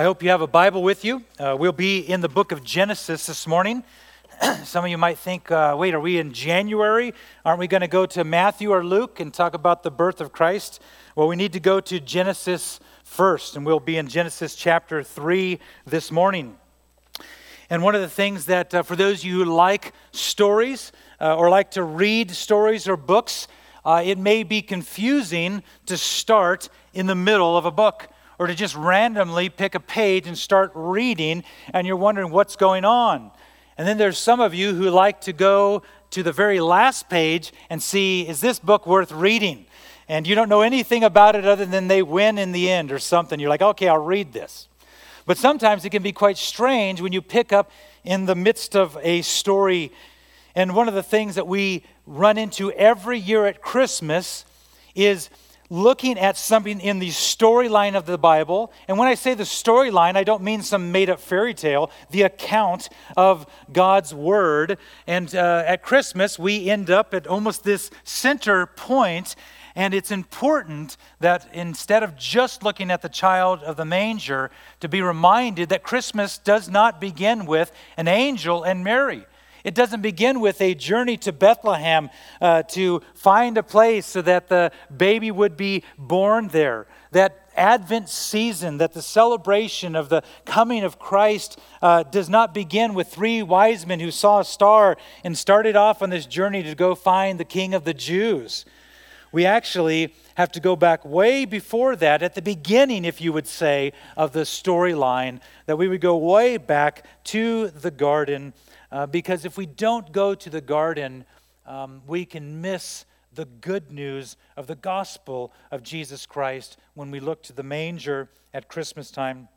I hope you have a Bible with you. Uh, we'll be in the book of Genesis this morning. Some of you might think, uh, wait, are we in January? Aren't we going to go to Matthew or Luke and talk about the birth of Christ? Well, we need to go to Genesis first, and we'll be in Genesis chapter 3 this morning. And one of the things that, uh, for those of you who like stories uh, or like to read stories or books, uh, it may be confusing to start in the middle of a book or to just randomly pick a page and start reading, and you're wondering what's going on. And then there's some of you who like to go to the very last page and see, is this book worth reading? And you don't know anything about it other than they win in the end or something. You're like, okay, I'll read this. But sometimes it can be quite strange when you pick up in the midst of a story. And one of the things that we run into every year at Christmas is looking at something in the storyline of the Bible. And when I say the storyline, I don't mean some made up fairy tale, the account of God's Word. And uh, at Christmas, we end up at almost this center point. And it's important that instead of just looking at the child of the manger, to be reminded that Christmas does not begin with an angel and Mary. It doesn't begin with a journey to Bethlehem uh, to find a place so that the baby would be born there. That Advent season, that the celebration of the coming of Christ uh, does not begin with three wise men who saw a star and started off on this journey to go find the King of the Jews. We actually have to go back way before that, at the beginning, if you would say, of the storyline, that we would go way back to the Garden uh, because if we don't go to the garden, um, we can miss the good news of the gospel of Jesus Christ when we look to the manger at Christmas time.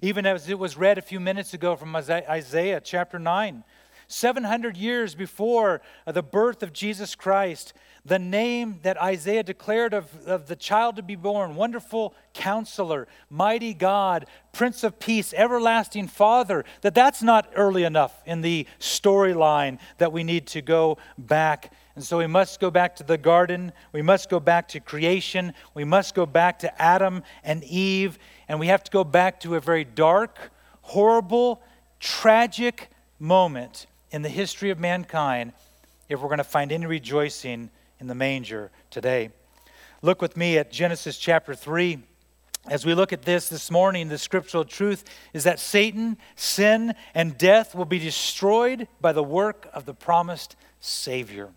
Even as it was read a few minutes ago from Isaiah chapter 9, 700 years before uh, the birth of Jesus Christ, the name that Isaiah declared of, of the child to be born wonderful counselor, mighty God, Prince of Peace, everlasting Father that that's not early enough in the storyline that we need to go back. And so we must go back to the garden, we must go back to creation, we must go back to Adam and Eve, and we have to go back to a very dark, horrible, tragic moment in the history of mankind if we're going to find any rejoicing in the manger today. Look with me at Genesis chapter 3. As we look at this this morning, the scriptural truth is that Satan, sin, and death will be destroyed by the work of the promised Savior.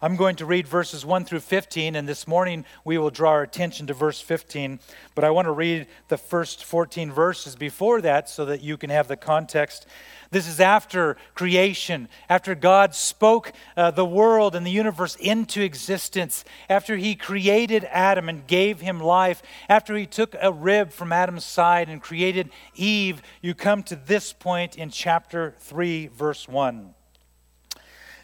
I'm going to read verses 1 through 15, and this morning we will draw our attention to verse 15. But I want to read the first 14 verses before that so that you can have the context this is after creation, after God spoke uh, the world and the universe into existence, after He created Adam and gave him life, after He took a rib from Adam's side and created Eve. You come to this point in chapter 3, verse 1.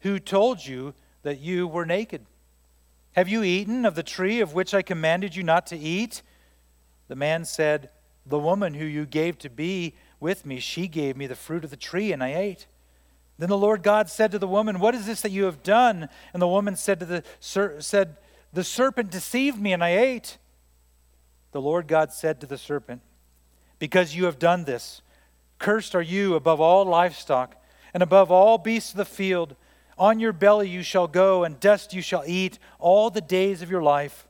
Who told you that you were naked? Have you eaten of the tree of which I commanded you not to eat? The man said, the woman who you gave to be with me, she gave me the fruit of the tree, and I ate. Then the Lord God said to the woman, What is this that you have done? And the woman said to the ser- said, The serpent deceived me, and I ate. The Lord God said to the serpent, Because you have done this, cursed are you above all livestock, and above all beasts of the field. On your belly you shall go, and dust you shall eat all the days of your life.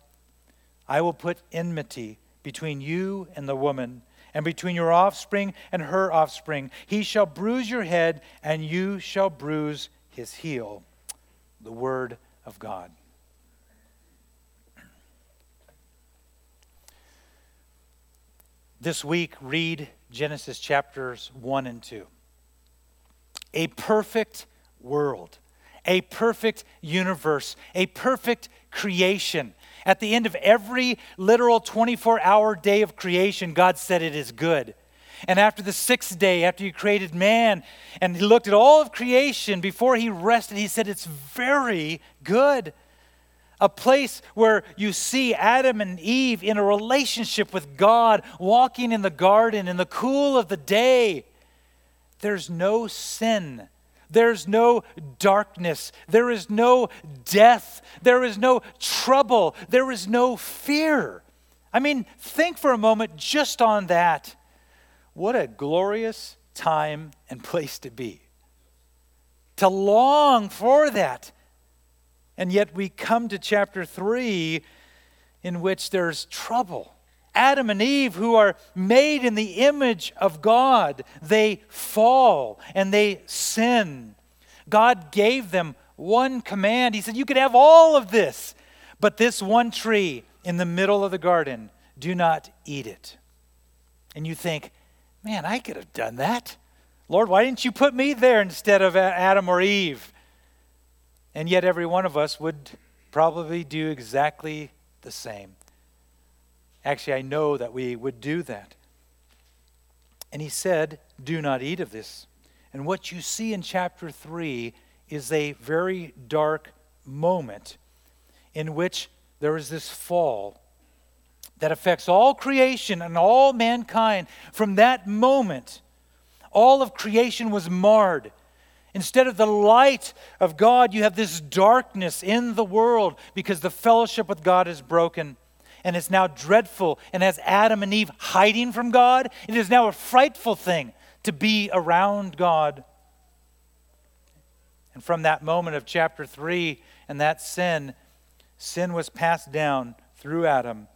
I will put enmity between you and the woman and between your offspring and her offspring. He shall bruise your head, and you shall bruise his heel. The word of God. This week, read Genesis chapters 1 and 2. A perfect world, a perfect universe, a perfect creation at the end of every literal 24 hour day of creation, God said it is good. And after the sixth day, after He created man, and He looked at all of creation before He rested, He said, It's very good. A place where you see Adam and Eve in a relationship with God, walking in the garden in the cool of the day. There's no sin there's no darkness. There is no death. There is no trouble. There is no fear. I mean, think for a moment just on that. What a glorious time and place to be. To long for that. And yet we come to chapter 3 in which there's trouble Adam and Eve, who are made in the image of God, they fall and they sin. God gave them one command. He said, You could have all of this, but this one tree in the middle of the garden, do not eat it. And you think, Man, I could have done that. Lord, why didn't you put me there instead of Adam or Eve? And yet, every one of us would probably do exactly the same. Actually, I know that we would do that. And he said, Do not eat of this. And what you see in chapter 3 is a very dark moment in which there is this fall that affects all creation and all mankind. From that moment, all of creation was marred. Instead of the light of God, you have this darkness in the world because the fellowship with God is broken and it's now dreadful and has Adam and Eve hiding from God. It is now a frightful thing to be around God. And from that moment of chapter 3 and that sin, sin was passed down through Adam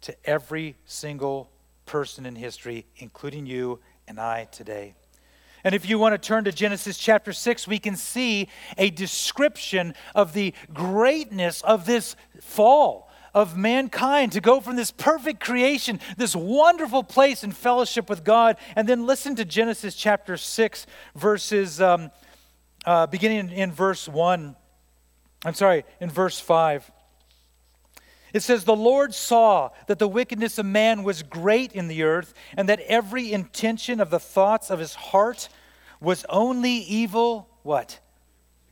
to every single person in history, including you and I today. And if you want to turn to Genesis chapter 6, we can see a description of the greatness of this fall of mankind to go from this perfect creation, this wonderful place in fellowship with God, and then listen to Genesis chapter 6, verses, um, uh, beginning in, in verse 1. I'm sorry, in verse 5. It says, The Lord saw that the wickedness of man was great in the earth, and that every intention of the thoughts of his heart was only evil, what?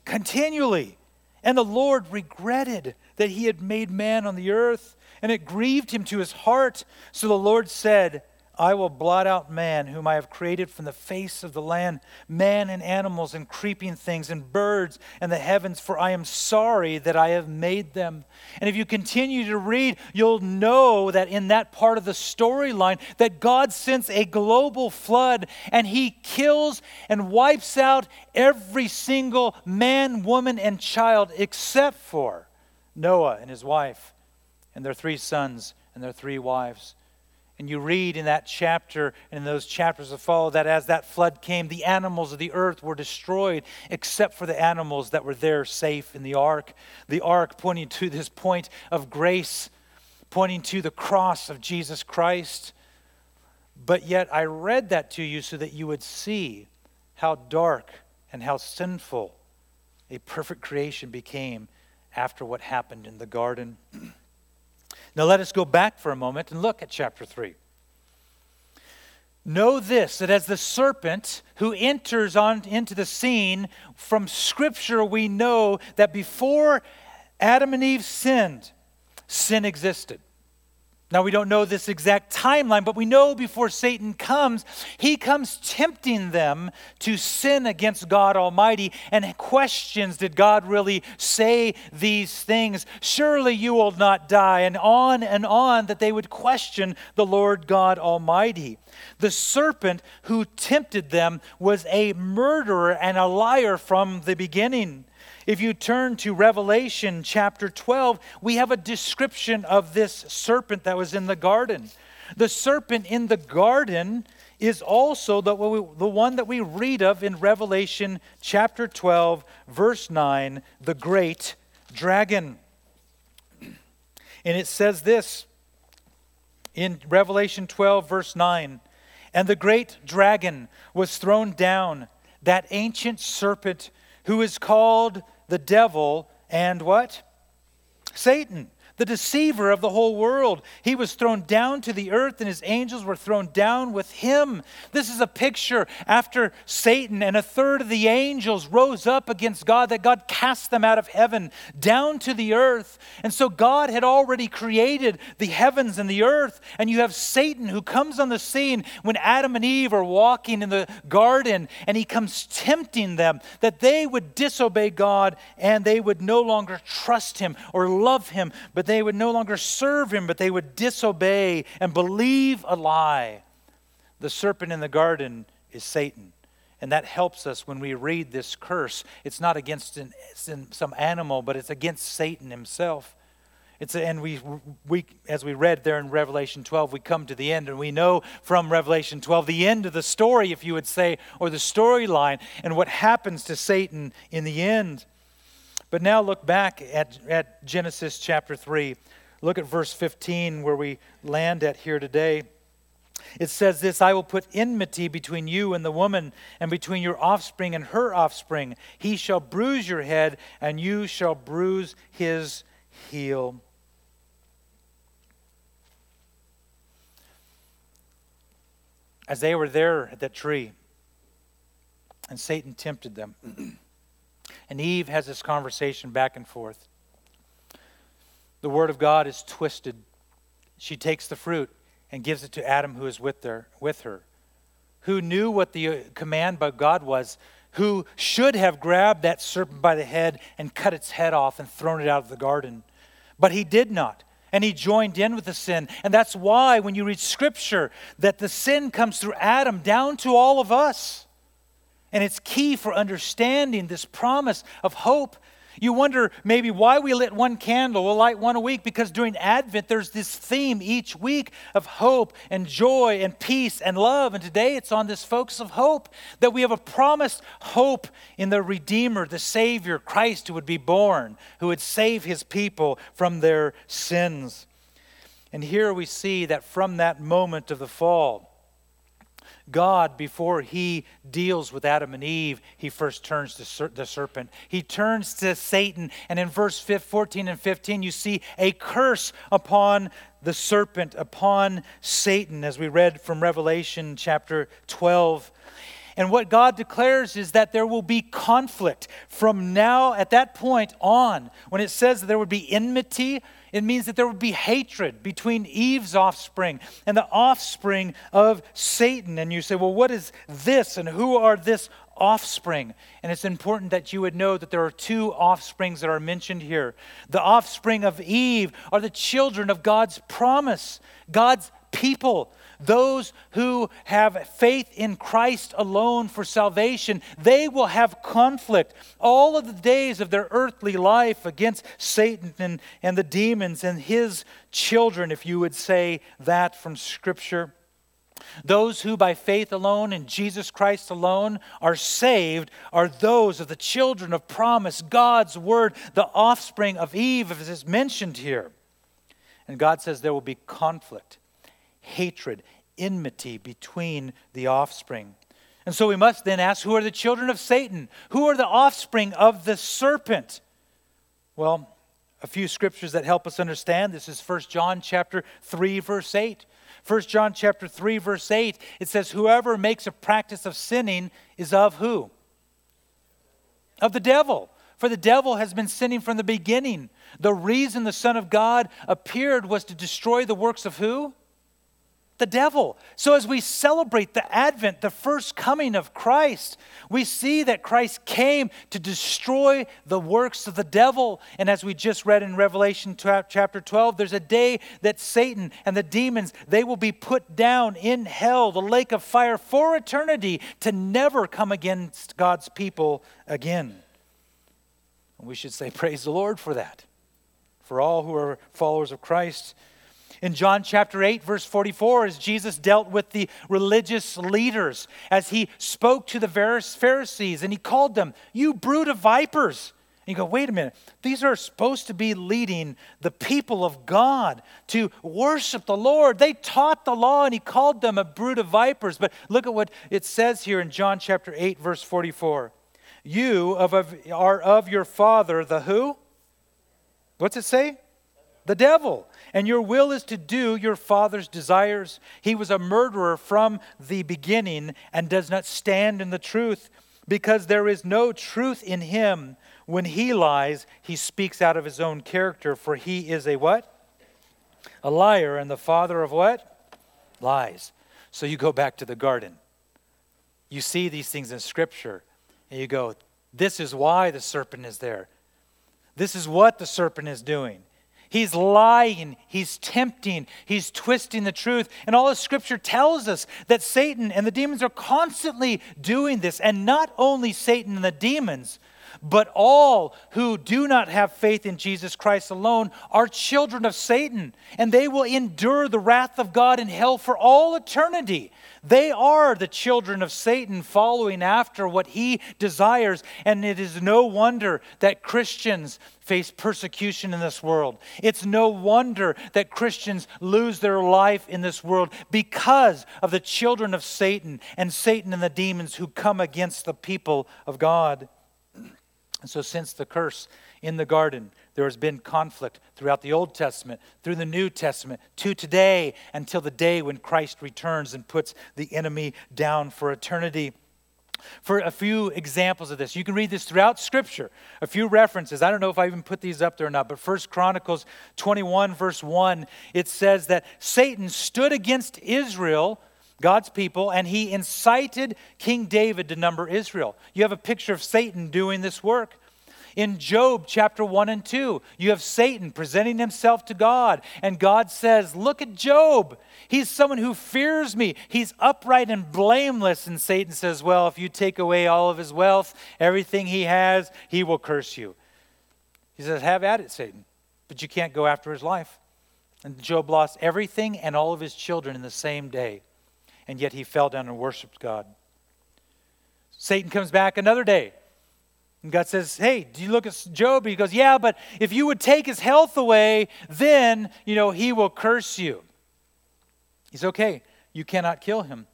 Continually. And the Lord regretted that he had made man on the earth, and it grieved him to his heart. So the Lord said, I will blot out man, whom I have created from the face of the land, man and animals and creeping things and birds and the heavens, for I am sorry that I have made them. And if you continue to read, you'll know that in that part of the storyline that God sends a global flood and he kills and wipes out every single man, woman, and child except for Noah and his wife and their three sons and their three wives. And you read in that chapter and in those chapters that follow that as that flood came, the animals of the earth were destroyed, except for the animals that were there safe in the ark. The ark pointing to this point of grace, pointing to the cross of Jesus Christ. But yet, I read that to you so that you would see how dark and how sinful a perfect creation became after what happened in the garden. Now let us go back for a moment and look at chapter 3. Know this that as the serpent who enters on into the scene from scripture we know that before Adam and Eve sinned sin existed. Now, we don't know this exact timeline, but we know before Satan comes, he comes tempting them to sin against God Almighty and questions Did God really say these things? Surely you will not die. And on and on that they would question the Lord God Almighty. The serpent who tempted them was a murderer and a liar from the beginning. If you turn to Revelation chapter 12, we have a description of this serpent that was in the garden. The serpent in the garden is also the, the one that we read of in Revelation chapter 12, verse 9, the great dragon. And it says this in Revelation 12, verse 9 And the great dragon was thrown down, that ancient serpent who is called the devil and what? Satan the deceiver of the whole world. He was thrown down to the earth, and his angels were thrown down with him. This is a picture after Satan and a third of the angels rose up against God, that God cast them out of heaven down to the earth. And so God had already created the heavens and the earth, and you have Satan who comes on the scene when Adam and Eve are walking in the garden, and he comes tempting them that they would disobey God and they would no longer trust him or love him, but they would no longer serve him, but they would disobey and believe a lie. The serpent in the garden is Satan. And that helps us when we read this curse. It's not against an, some animal, but it's against Satan himself. It's and we, we, as we read there in Revelation 12, we come to the end, and we know from Revelation 12 the end of the story, if you would say, or the storyline, and what happens to Satan in the end. But now look back at, at Genesis chapter 3. Look at verse 15 where we land at here today. It says this I will put enmity between you and the woman, and between your offspring and her offspring. He shall bruise your head, and you shall bruise his heel. As they were there at that tree, and Satan tempted them. And Eve has this conversation back and forth. The Word of God is twisted. She takes the fruit and gives it to Adam, who is with her, with her, who knew what the uh, command by God was, who should have grabbed that serpent by the head and cut its head off and thrown it out of the garden. But he did not. And he joined in with the sin. And that's why, when you read Scripture, that the sin comes through Adam down to all of us. And it's key for understanding this promise of hope. You wonder maybe why we lit one candle, we'll light one a week, because during Advent there's this theme each week of hope and joy and peace and love. And today it's on this focus of hope that we have a promised hope in the Redeemer, the Savior, Christ, who would be born, who would save his people from their sins. And here we see that from that moment of the fall, God, before he deals with Adam and Eve, he first turns to the serpent. He turns to Satan. And in verse 14 and 15, you see a curse upon the serpent, upon Satan, as we read from Revelation chapter 12. And what God declares is that there will be conflict from now, at that point on, when it says that there would be enmity it means that there would be hatred between Eve's offspring and the offspring of Satan. And you say, well, what is this and who are this offspring? And it's important that you would know that there are two offsprings that are mentioned here. The offspring of Eve are the children of God's promise, God's people those who have faith in Christ alone for salvation, they will have conflict all of the days of their earthly life against Satan and, and the demons and his children, if you would say that from Scripture. Those who by faith alone in Jesus Christ alone are saved are those of the children of promise, God's word, the offspring of Eve, as is mentioned here. And God says there will be conflict hatred, enmity between the offspring. And so we must then ask who are the children of Satan? Who are the offspring of the serpent? Well, a few scriptures that help us understand this is 1 John chapter 3 verse 8. 1 John chapter 3 verse 8 it says whoever makes a practice of sinning is of who? Of the devil. For the devil has been sinning from the beginning. The reason the Son of God appeared was to destroy the works of who? The devil. So, as we celebrate the advent, the first coming of Christ, we see that Christ came to destroy the works of the devil. And as we just read in Revelation chapter 12, there's a day that Satan and the demons, they will be put down in hell, the lake of fire for eternity to never come against God's people again. And we should say praise the Lord for that. For all who are followers of Christ, in John chapter 8, verse 44, as Jesus dealt with the religious leaders, as he spoke to the Pharisees and he called them, You brood of vipers. And you go, wait a minute, these are supposed to be leading the people of God to worship the Lord. They taught the law and he called them a brood of vipers. But look at what it says here in John chapter 8, verse 44. You of, of, are of your father, the who? What's it say? The devil and your will is to do your father's desires. He was a murderer from the beginning and does not stand in the truth because there is no truth in him. When he lies, he speaks out of his own character, for he is a what? A liar and the father of what? Lies. So you go back to the garden. You see these things in Scripture, and you go, This is why the serpent is there. This is what the serpent is doing. He's lying, he's tempting, he's twisting the truth. And all the scripture tells us that Satan and the demons are constantly doing this. And not only Satan and the demons, but all who do not have faith in Jesus Christ alone are children of Satan, and they will endure the wrath of God in hell for all eternity. They are the children of Satan following after what he desires, and it is no wonder that Christians face persecution in this world. It's no wonder that Christians lose their life in this world because of the children of Satan and Satan and the demons who come against the people of God. And so, since the curse in the garden, there has been conflict throughout the Old Testament, through the New Testament, to today, until the day when Christ returns and puts the enemy down for eternity. For a few examples of this, you can read this throughout Scripture. A few references. I don't know if I even put these up there or not, but First Chronicles 21, verse 1, it says that Satan stood against Israel God's people, and he incited King David to number Israel. You have a picture of Satan doing this work. In Job chapter 1 and 2, you have Satan presenting himself to God, and God says, Look at Job. He's someone who fears me. He's upright and blameless. And Satan says, Well, if you take away all of his wealth, everything he has, he will curse you. He says, Have at it, Satan, but you can't go after his life. And Job lost everything and all of his children in the same day and yet he fell down and worshiped God. Satan comes back another day. And God says, Hey, do you look at Job? He goes, Yeah, but if you would take his health away, then, you know, he will curse you. He's okay. You cannot kill him.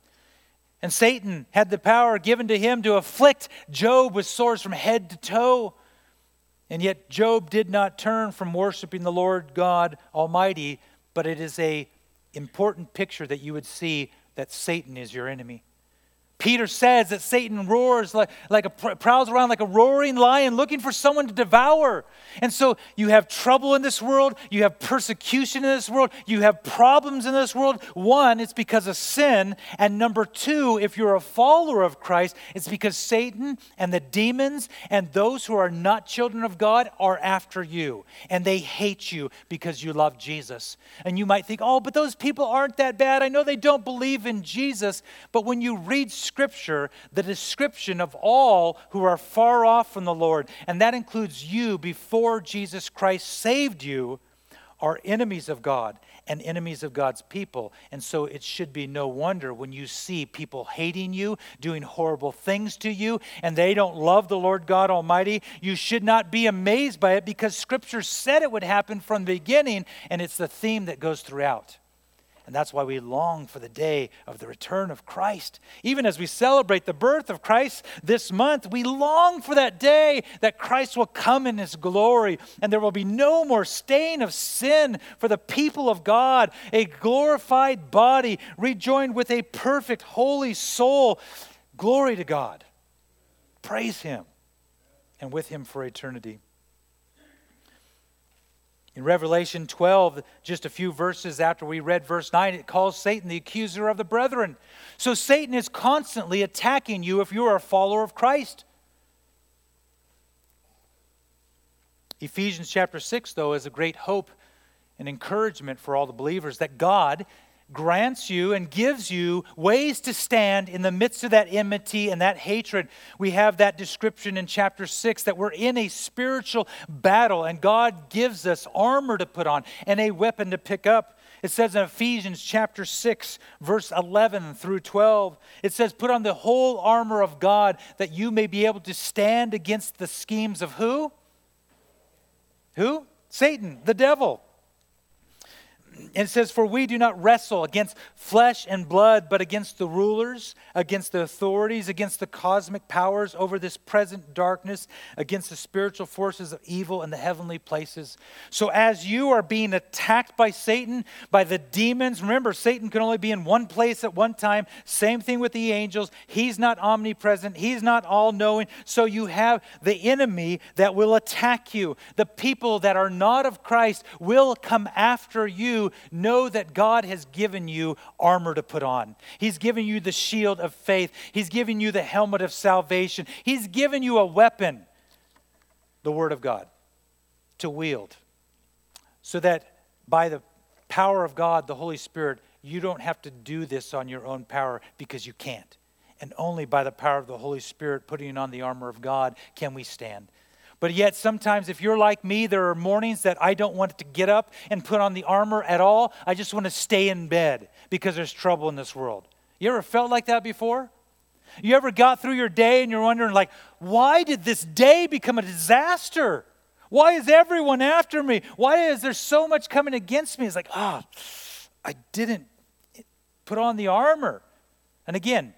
And Satan had the power given to him to afflict Job with sores from head to toe. And yet Job did not turn from worshiping the Lord God Almighty, but it is a important picture that you would see that Satan is your enemy. Peter says that Satan roars like, like a prowls around like a roaring lion looking for someone to devour. And so you have trouble in this world, you have persecution in this world, you have problems in this world. One, it's because of sin. And number two, if you're a follower of Christ, it's because Satan and the demons and those who are not children of God are after you. And they hate you because you love Jesus. And you might think, oh, but those people aren't that bad. I know they don't believe in Jesus. But when you read Scripture the description of all who are far off from the Lord, and that includes you before Jesus Christ saved you, are enemies of God and enemies of God's people. And so it should be no wonder when you see people hating you, doing horrible things to you, and they don't love the Lord God Almighty. You should not be amazed by it because Scripture said it would happen from the beginning, and it's the theme that goes throughout. And that's why we long for the day of the return of Christ. Even as we celebrate the birth of Christ this month, we long for that day that Christ will come in his glory and there will be no more stain of sin for the people of God, a glorified body rejoined with a perfect, holy soul. Glory to God. Praise him. and with him for eternity. In Revelation 12, just a few verses after we read verse 9, it calls Satan the accuser of the brethren. So Satan is constantly attacking you if you are a follower of Christ. Ephesians chapter 6, though, is a great hope and encouragement for all the believers that God grants you and gives you ways to stand in the midst of that enmity and that hatred. We have that description in chapter 6 that we're in a spiritual battle and God gives us armor to put on and a weapon to pick up. It says in Ephesians chapter 6, verse 11 through 12, it says, Put on the whole armor of God that you may be able to stand against the schemes of who? Who? Satan, the devil. It says, For we do not wrestle against flesh and blood, but against the rulers, against the authorities, against the cosmic powers over this present darkness, against the spiritual forces of evil in the heavenly places. So, as you are being attacked by Satan, by the demons, remember, Satan can only be in one place at one time. Same thing with the angels. He's not omnipresent, he's not all knowing. So, you have the enemy that will attack you. The people that are not of Christ will come after you know that God has given you armor to put on. He's given you the shield of faith, He's given you the helmet of salvation, He's given you a weapon, the Word of God, to wield. So that by the power of God, the Holy Spirit, you don't have to do this on your own power because you can't. And only by the power of the Holy Spirit, putting on the armor of God, can we stand. But yet, sometimes, if you're like me, there are mornings that I don't want to get up and put on the armor at all. I just want to stay in bed because there's trouble in this world. You ever felt like that before? You ever got through your day and you're wondering, like, why did this day become a disaster? Why is everyone after me? Why is there so much coming against me? It's like, ah, oh, I didn't put on the armor. And again,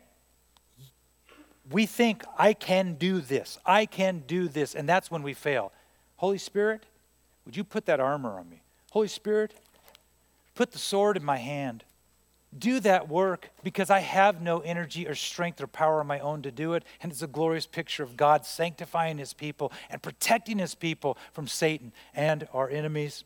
we think, I can do this, I can do this, and that's when we fail. Holy Spirit, would you put that armor on me? Holy Spirit, put the sword in my hand. Do that work because I have no energy or strength or power of my own to do it. And it's a glorious picture of God sanctifying his people and protecting his people from Satan and our enemies.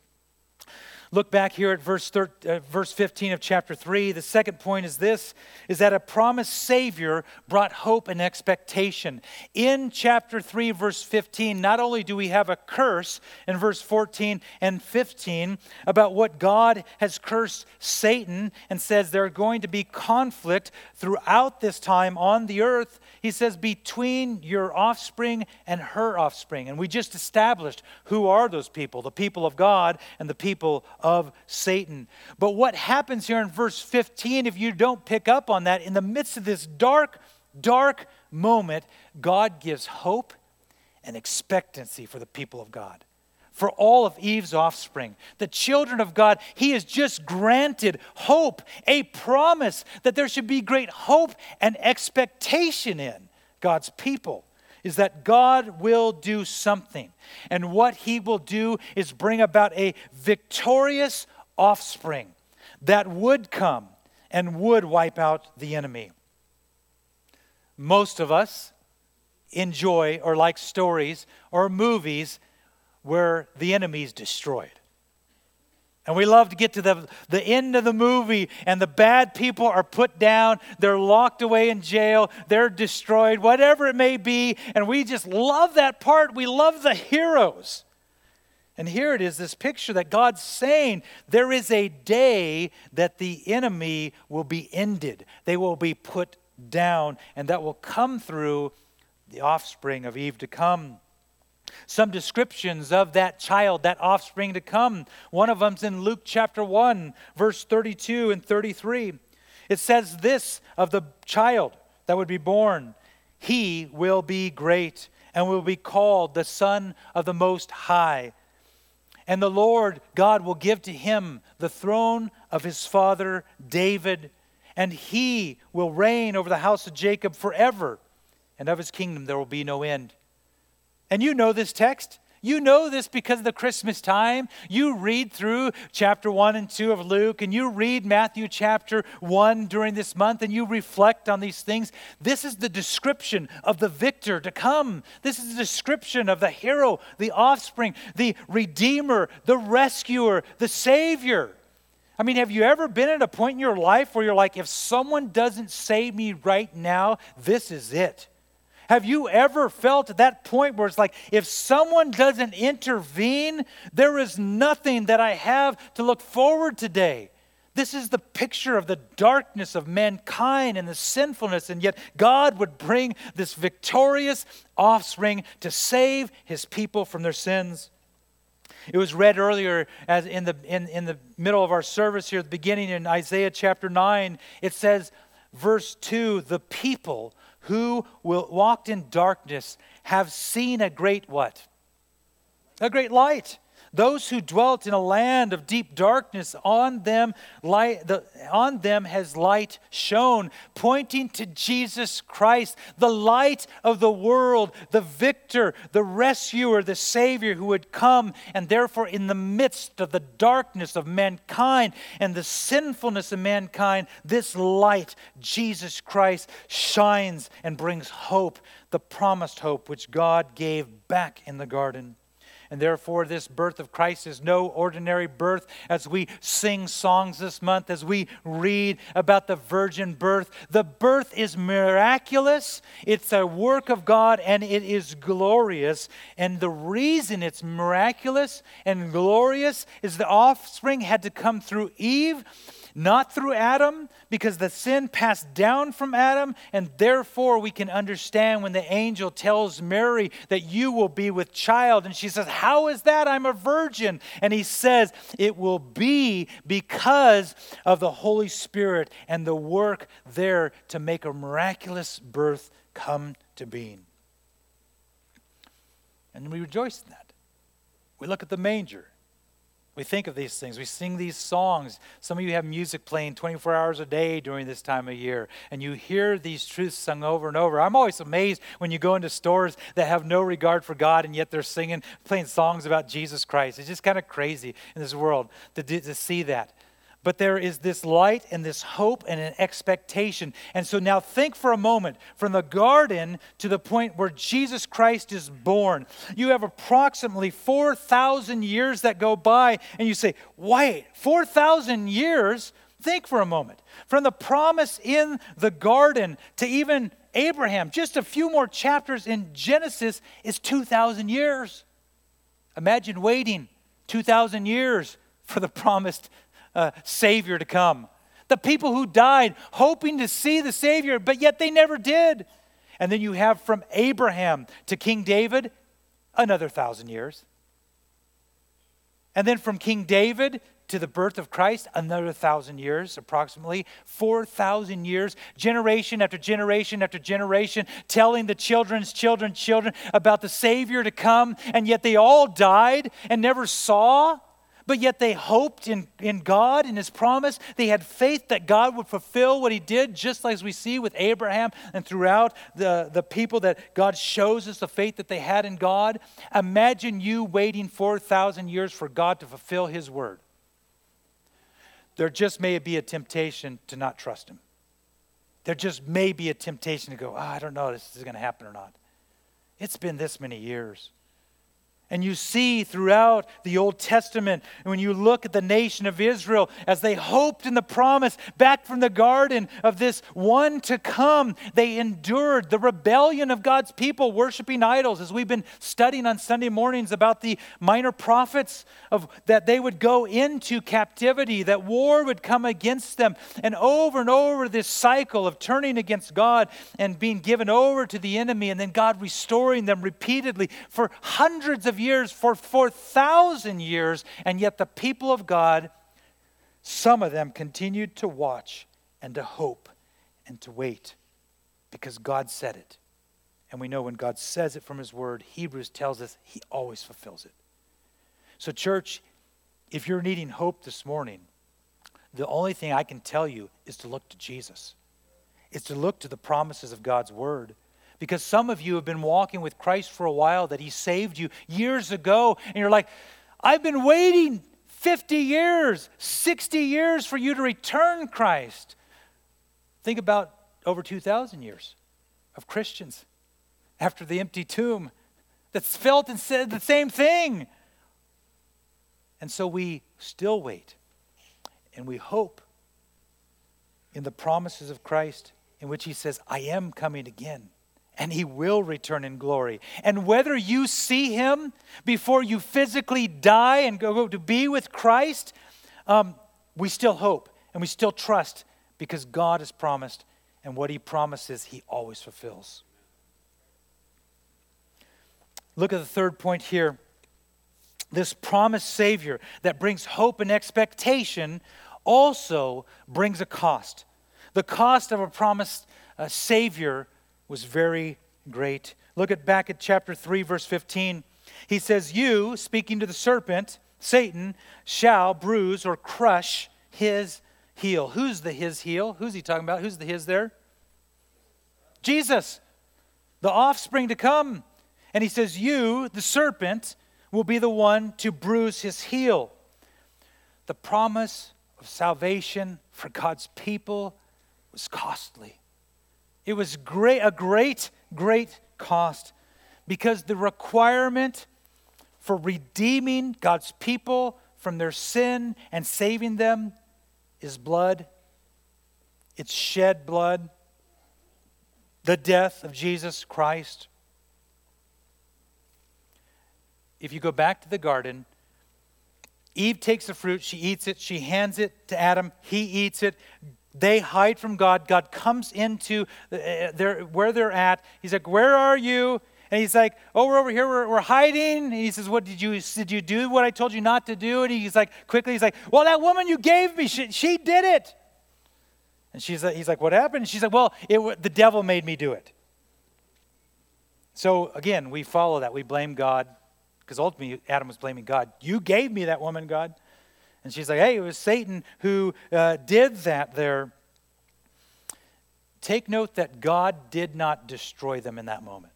Look back here at verse, thir- uh, verse 15 of chapter 3. The second point is this is that a promised Savior brought hope and expectation. In chapter 3, verse 15, not only do we have a curse in verse 14 and 15 about what God has cursed Satan and says there are going to be conflict throughout this time on the earth, he says, between your offspring and her offspring. And we just established who are those people the people of God and the people of Satan. But what happens here in verse 15, if you don't pick up on that, in the midst of this dark, dark moment, God gives hope and expectancy for the people of God for all of Eve's offspring, the children of God, he has just granted hope, a promise that there should be great hope and expectation in God's people. Is that God will do something. And what he will do is bring about a victorious offspring that would come and would wipe out the enemy. Most of us enjoy or like stories or movies where the enemy is destroyed. And we love to get to the, the end of the movie, and the bad people are put down, they're locked away in jail, they're destroyed, whatever it may be. And we just love that part. We love the heroes. And here it is this picture that God's saying there is a day that the enemy will be ended, they will be put down, and that will come through the offspring of Eve to come some descriptions of that child, that offspring to come. One of them's in Luke chapter 1, verse 32 and 33. It says this of the child that would be born He will be great and will be called the Son of the Most High. And the Lord God will give to him the throne of his father David, and he will reign over the house of Jacob forever, and of his kingdom there will be no end. And you know this text. You know this because of the Christmas time. You read through chapter 1 and 2 of Luke, and you read Matthew chapter 1 during this month, and you reflect on these things. This is the description of the victor to come. This is the description of the hero, the offspring, the redeemer, the rescuer, the savior. I mean, have you ever been at a point in your life where you're like, if someone doesn't save me right now, this is it? Have you ever felt at that point where it's like, if someone doesn't intervene, there is nothing that I have to look forward to today? This is the picture of the darkness of mankind and the sinfulness, and yet God would bring this victorious offspring to save his people from their sins. It was read earlier as in the, in, in the middle of our service here at the beginning in Isaiah chapter 9. It says, verse 2 the people who will, walked in darkness have seen a great what? A great light. Those who dwelt in a land of deep darkness, on them, light, the, on them has light shone, pointing to Jesus Christ, the light of the world, the victor, the rescuer, the Savior who would come. And therefore, in the midst of the darkness of mankind and the sinfulness of mankind, this light, Jesus Christ, shines and brings hope, the promised hope which God gave back in the garden. And therefore, this birth of Christ is no ordinary birth as we sing songs this month, as we read about the virgin birth. The birth is miraculous, it's a work of God, and it is glorious. And the reason it's miraculous and glorious is the offspring had to come through Eve not through Adam, because the sin passed down from Adam, and therefore we can understand when the angel tells Mary that you will be with child, and she says, How is that? I'm a virgin. And he says, It will be because of the Holy Spirit and the work there to make a miraculous birth come to being. And we rejoice in that. We look at the manger. We think of these things. We sing these songs. Some of you have music playing 24 hours a day during this time of year, and you hear these truths sung over and over. I'm always amazed when you go into stores that have no regard for God, and yet they're singing, playing songs about Jesus Christ. It's just kind of crazy in this world to, to see that. But there is this light and this hope and an expectation. And so now think for a moment from the garden to the point where Jesus Christ is born. You have approximately 4,000 years that go by, and you say, wait, 4,000 years? Think for a moment. From the promise in the garden to even Abraham, just a few more chapters in Genesis is 2,000 years. Imagine waiting 2,000 years for the promised uh, Savior to come. The people who died hoping to see the Savior, but yet they never did. And then you have from Abraham to King David, another thousand years. And then from King David to the birth of Christ, another thousand years, approximately 4,000 years, generation after generation after generation, telling the children's children's children about the Savior to come, and yet they all died and never saw but yet they hoped in, in God and His promise. They had faith that God would fulfill what He did, just like we see with Abraham and throughout the, the people that God shows us the faith that they had in God. Imagine you waiting 4,000 years for God to fulfill His word. There just may be a temptation to not trust Him. There just may be a temptation to go, oh, I don't know if this is going to happen or not. It's been this many years. And you see throughout the Old Testament, when you look at the nation of Israel, as they hoped in the promise back from the garden of this one to come, they endured the rebellion of God's people worshiping idols. As we've been studying on Sunday mornings about the minor prophets, of that they would go into captivity, that war would come against them, and over and over this cycle of turning against God and being given over to the enemy, and then God restoring them repeatedly for hundreds of years, for 4,000 years, and yet the people of God, some of them continued to watch and to hope and to wait because God said it. And we know when God says it from His Word, Hebrews tells us He always fulfills it. So, church, if you're needing hope this morning, the only thing I can tell you is to look to Jesus. It's to look to the promises of God's Word Because some of you have been walking with Christ for a while, that He saved you years ago, and you're like, I've been waiting 50 years, 60 years for you to return Christ. Think about over 2,000 years of Christians after the empty tomb that's felt and said the same thing. And so we still wait and we hope in the promises of Christ, in which He says, I am coming again and he will return in glory. And whether you see him before you physically die and go to be with Christ, um, we still hope and we still trust because God has promised, and what he promises, he always fulfills. Look at the third point here. This promised Savior that brings hope and expectation also brings a cost. The cost of a promised uh, Savior was very great. Look at back at chapter 3, verse 15. He says, You, speaking to the serpent, Satan, shall bruise or crush his heel. Who's the his heel? Who's he talking about? Who's the his there? Jesus, the offspring to come. And he says, You, the serpent, will be the one to bruise his heel. The promise of salvation for God's people was costly. It was great, a great, great cost because the requirement for redeeming God's people from their sin and saving them is blood. It's shed blood, the death of Jesus Christ. If you go back to the garden, Eve takes the fruit, she eats it, she hands it to Adam, he eats it. They hide from God. God comes into uh, their, where they're at. He's like, Where are you? And he's like, Oh, we're over here. We're, we're hiding. And he says, What did you, did you do what I told you not to do? And he's like, Quickly, he's like, Well, that woman you gave me, she, she did it. And she's like, he's like, What happened? And she's like, Well, it, the devil made me do it. So again, we follow that. We blame God because ultimately Adam was blaming God. You gave me that woman, God. And she's like, hey, it was Satan who uh, did that there. Take note that God did not destroy them in that moment.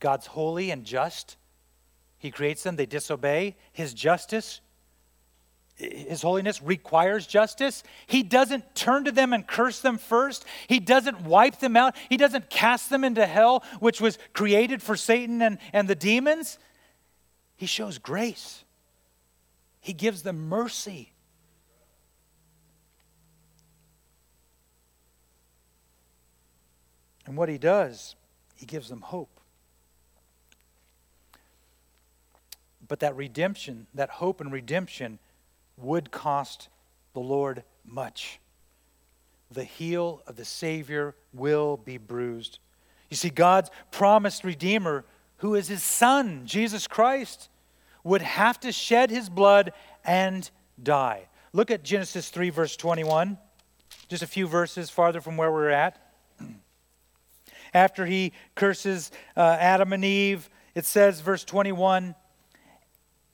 God's holy and just. He creates them, they disobey. His justice, His holiness requires justice. He doesn't turn to them and curse them first. He doesn't wipe them out. He doesn't cast them into hell, which was created for Satan and, and the demons. He shows grace. He gives them mercy. And what he does, he gives them hope. But that redemption, that hope and redemption, would cost the Lord much. The heel of the Savior will be bruised. You see, God's promised Redeemer, who is his Son, Jesus Christ, would have to shed his blood and die. Look at Genesis 3, verse 21, just a few verses farther from where we're at. After he curses uh, Adam and Eve, it says, verse 21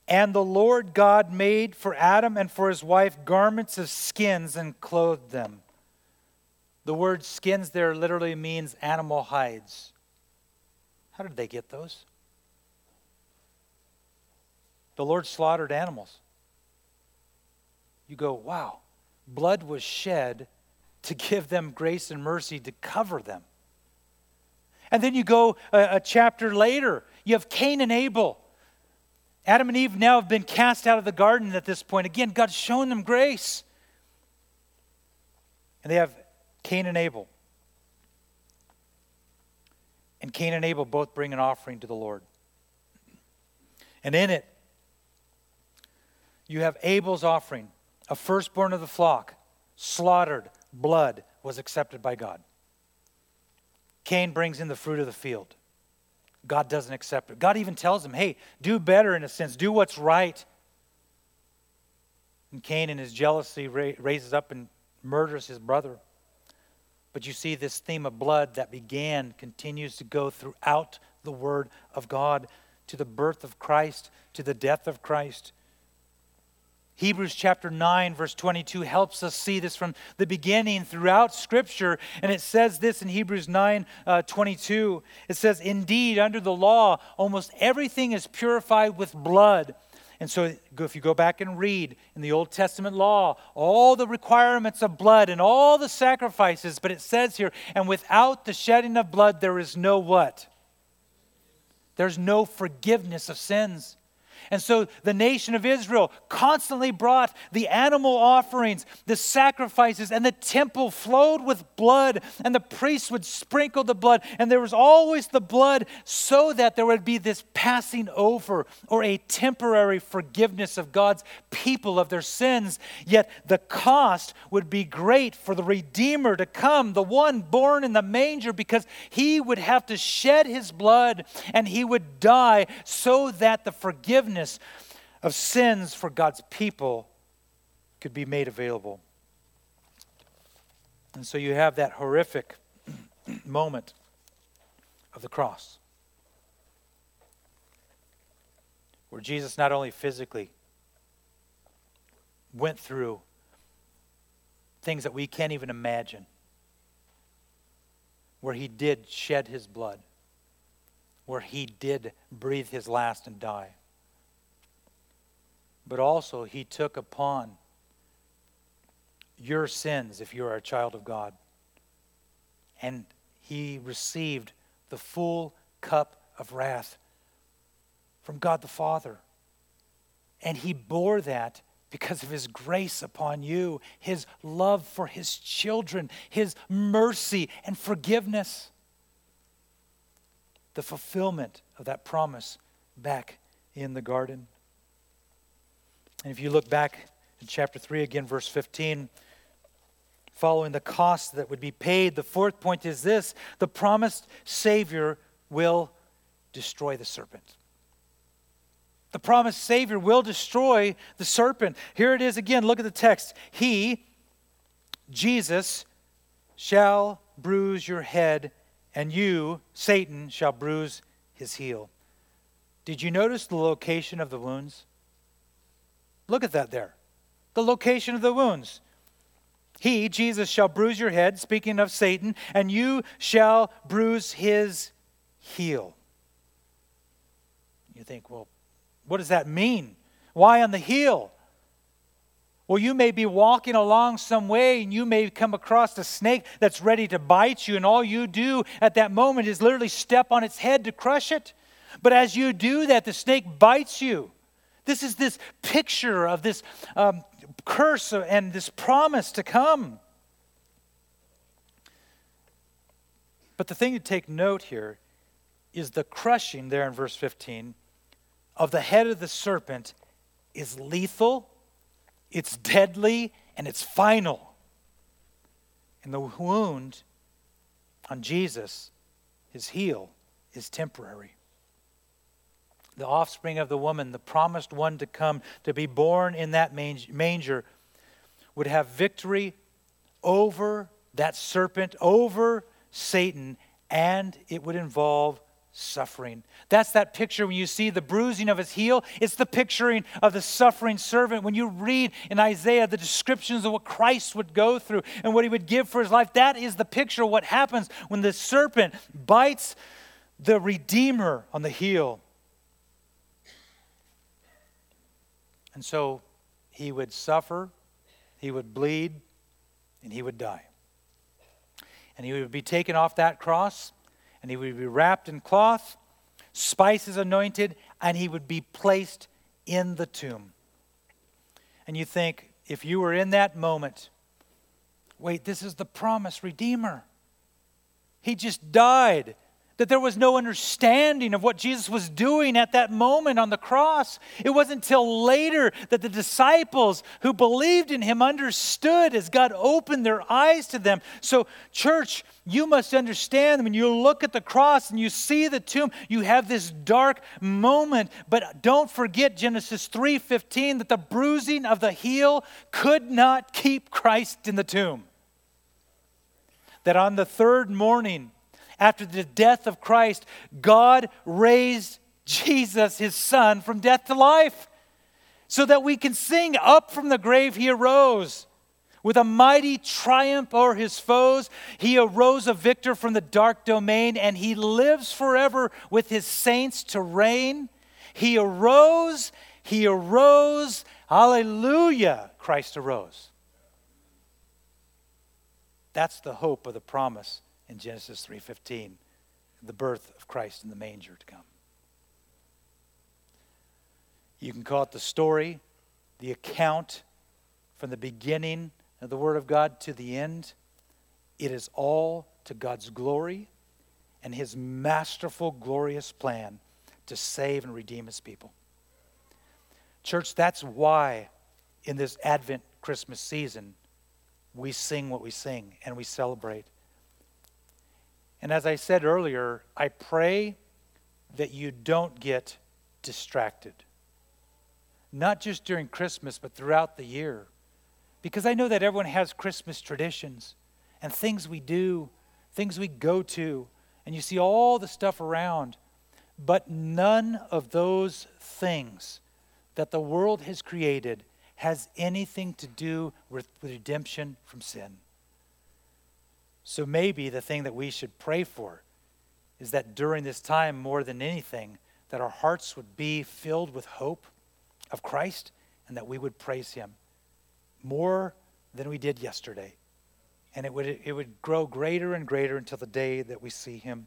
And the Lord God made for Adam and for his wife garments of skins and clothed them. The word skins there literally means animal hides. How did they get those? The Lord slaughtered animals. You go, wow, blood was shed to give them grace and mercy to cover them. And then you go a, a, chapter later, you have Cain and Abel. Adam and Eve now have been cast out of the garden at this point. Again, God's shown them grace. And they have Cain and Abel. And Cain and Abel both bring an offering to the Lord. And in it, you have Abel's offering, a firstborn of the flock, slaughtered, blood was accepted by God. Cain brings in the fruit of the field. God doesn't accept it. God even tells him, hey, do better in a sense, do what's right. And Cain, in his jealousy, raises up and murders his brother. But you see, this theme of blood that began continues to go throughout the Word of God to the birth of Christ, to the death of Christ. Hebrews chapter 9, verse 22 helps us see this from the beginning throughout Scripture. And it says this in Hebrews 9 uh, 22. It says, Indeed, under the law, almost everything is purified with blood. And so, if you go back and read in the Old Testament law, all the requirements of blood and all the sacrifices, but it says here, and without the shedding of blood, there is no what? There's no forgiveness of sins. And so the nation of Israel constantly brought the animal offerings, the sacrifices, and the temple flowed with blood, and the priests would sprinkle the blood, and there was always the blood so that there would be this passing over or a temporary forgiveness of God's people of their sins. Yet the cost would be great for the Redeemer to come, the one born in the manger, because he would have to shed his blood and he would die so that the forgiveness forgiveness of sins for God's people could be made available. And so you have that horrific moment of the cross where Jesus not only physically went through things that we can't even imagine, where he did shed his blood, where he did breathe his last and die but also he took upon your sins if you are a child of God. And he received the full cup of wrath from God the Father. And he bore that because of his grace upon you, his love for his children, his mercy and forgiveness. The fulfillment of that promise back in the garden. And if you look back in chapter 3 again, verse 15, following the cost that would be paid, the fourth point is this the promised Savior will destroy the serpent. The promised Savior will destroy the serpent. Here it is again. Look at the text. He, Jesus, shall bruise your head, and you, Satan, shall bruise his heel. Did you notice the location of the wounds? Look at that there. The location of the wounds. He, Jesus, shall bruise your head, speaking of Satan, and you shall bruise his heel. You think, well, what does that mean? Why on the heel? Well, you may be walking along some way and you may come across a snake that's ready to bite you, and all you do at that moment is literally step on its head to crush it. But as you do that, the snake bites you. This is this picture of this um, curse and this promise to come. But the thing to take note here is the crushing there in verse 15 of the head of the serpent is lethal, it's deadly, and it's final. And the wound on Jesus, his heel, is temporary the offspring of the woman, the promised one to come, to be born in that manger, would have victory over that serpent, over Satan, and it would involve suffering. That's that picture when you see the bruising of his heel. It's the picturing of the suffering servant. When you read in Isaiah the descriptions of what Christ would go through and what he would give for his life, that is the picture of what happens when the serpent bites the Redeemer on the heel. And so he would suffer, he would bleed, and he would die. And he would be taken off that cross, and he would be wrapped in cloth, spices anointed, and he would be placed in the tomb. And you think, if you were in that moment, wait, this is the promised Redeemer. He just died that there was no understanding of what Jesus was doing at that moment on the cross. It wasn't until later that the disciples who believed in him understood as God opened their eyes to them. So, church, you must understand when you look at the cross and you see the tomb, you have this dark moment, but don't forget Genesis 3:15 that the bruising of the heel could not keep Christ in the tomb. That on the third morning after the death of Christ, God raised Jesus, his son, from death to life. so that we can sing, Up from the grave he arose. With a mighty triumph over his foes, he arose a victor from the dark domain, and he lives forever with his saints to reign. He arose, he arose, hallelujah, Christ arose. That's the hope of the promise in Genesis 3:15, the birth of Christ in the manger to come. You can call it the story, the account from the beginning of the Word of God to the end. It is all to God's glory and His masterful, glorious plan to save and redeem His people. Church, that's why in this Advent Christmas season, we sing what we sing and we celebrate. And as I said earlier, I pray that you don't get distracted not just during Christmas, but throughout the year. Because I know that everyone has Christmas traditions and things we do, things we go to, and you see all the stuff around. But none of those things that the world has created has anything to do with redemption from sin. So maybe the thing that we should pray for is that during this time, more than anything, that our hearts would be filled with hope of Christ and that we would praise him more than we did yesterday. And it would, it would grow greater and greater until the day that we see him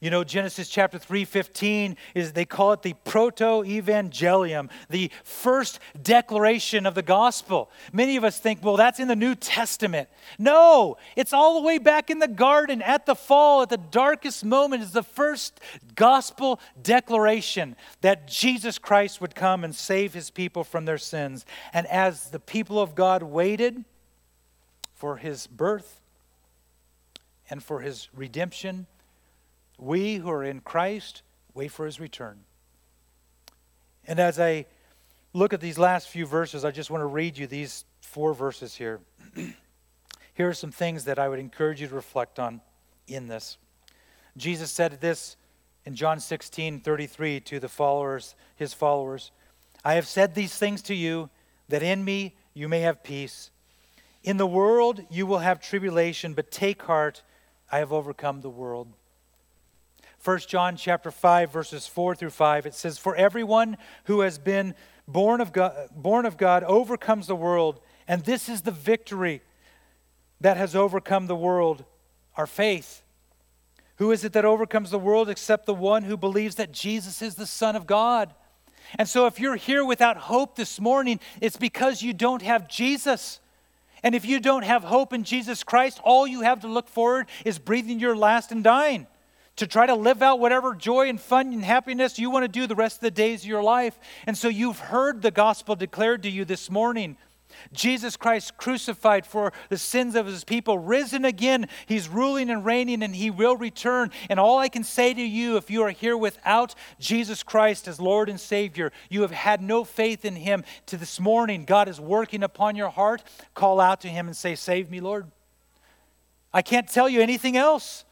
you know, Genesis chapter 3:15 is they call it the proto-evangelium, the first declaration of the gospel. Many of us think, well, that's in the New Testament. No, it's all the way back in the garden at the fall, at the darkest moment is the first gospel declaration that Jesus Christ would come and save his people from their sins. And as the people of God waited for his birth and for his redemption, we who are in Christ wait for his return. And as I look at these last few verses, I just want to read you these four verses here. here are some things that I would encourage you to reflect on in this. Jesus said this in John 16 33 to the followers, his followers I have said these things to you that in me you may have peace. In the world you will have tribulation, but take heart, I have overcome the world. 1 John chapter 5 verses 4 through 5 it says for everyone who has been born of God, born of God overcomes the world and this is the victory that has overcome the world our faith. Who is it that overcomes the world except the one who believes that Jesus is the son of God? And so if you're here without hope this morning it's because you don't have Jesus. And if you don't have hope in Jesus Christ all you have to look forward is breathing your last and dying to try to live out whatever joy and fun and happiness you want to do the rest of the days of your life. And so you've heard the gospel declared to you this morning. Jesus Christ crucified for the sins of his people, risen again. He's ruling and reigning, and he will return. And all I can say to you, if you are here without Jesus Christ as Lord and Savior, you have had no faith in him to this morning. God is working upon your heart. Call out to him and say, Save me, Lord. I can't tell you anything else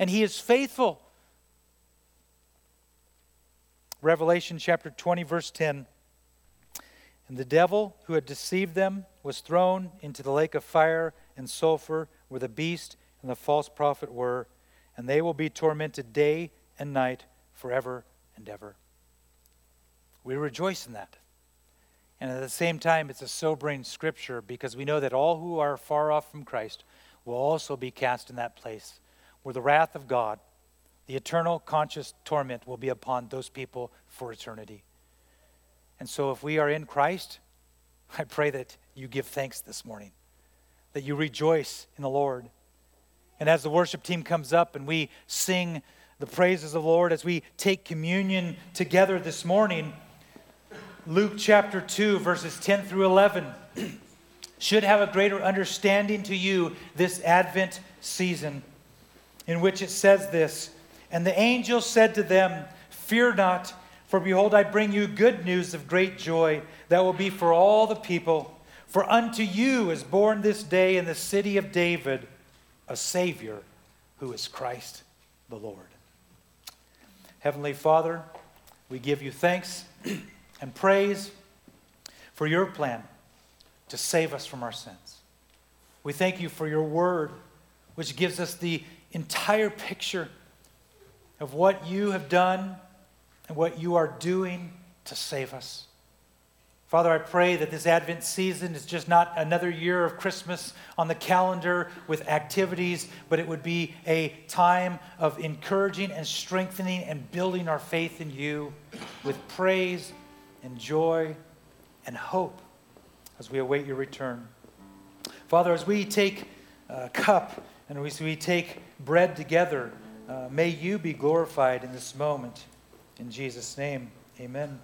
and he is faithful. Revelation chapter 20, verse 10. And the devil who had deceived them was thrown into the lake of fire and sulfur where the beast and the false prophet were, and they will be tormented day and night forever and ever. We rejoice in that. And at the same time, it's a sobering scripture because we know that all who are far off from Christ will also be cast in that place where the wrath of God, the eternal conscious torment will be upon those people for eternity. And so, if we are in Christ, I pray that you give thanks this morning, that you rejoice in the Lord. And as the worship team comes up and we sing the praises of the Lord, as we take communion together this morning, Luke chapter 2, verses 10 through 11, should have a greater understanding to you this Advent season in which it says this And the angel said to them, Fear not, for behold, I bring you good news of great joy that will be for all the people. For unto you is born this day in the city of David a Savior who is Christ the Lord. Heavenly Father, we give you thanks and praise for your plan to save us from our sins. We thank you for your word, which gives us the entire picture of what you have done and what you are doing to save us. Father, I pray that this Advent season is just not another year of Christmas on the calendar with activities, but it would be a time of encouraging and strengthening and building our faith in you with praise and joy and hope as we await your return. Father, as we take a cup and as we take bread together, uh, may you be glorified in this moment. In Jesus' name, amen.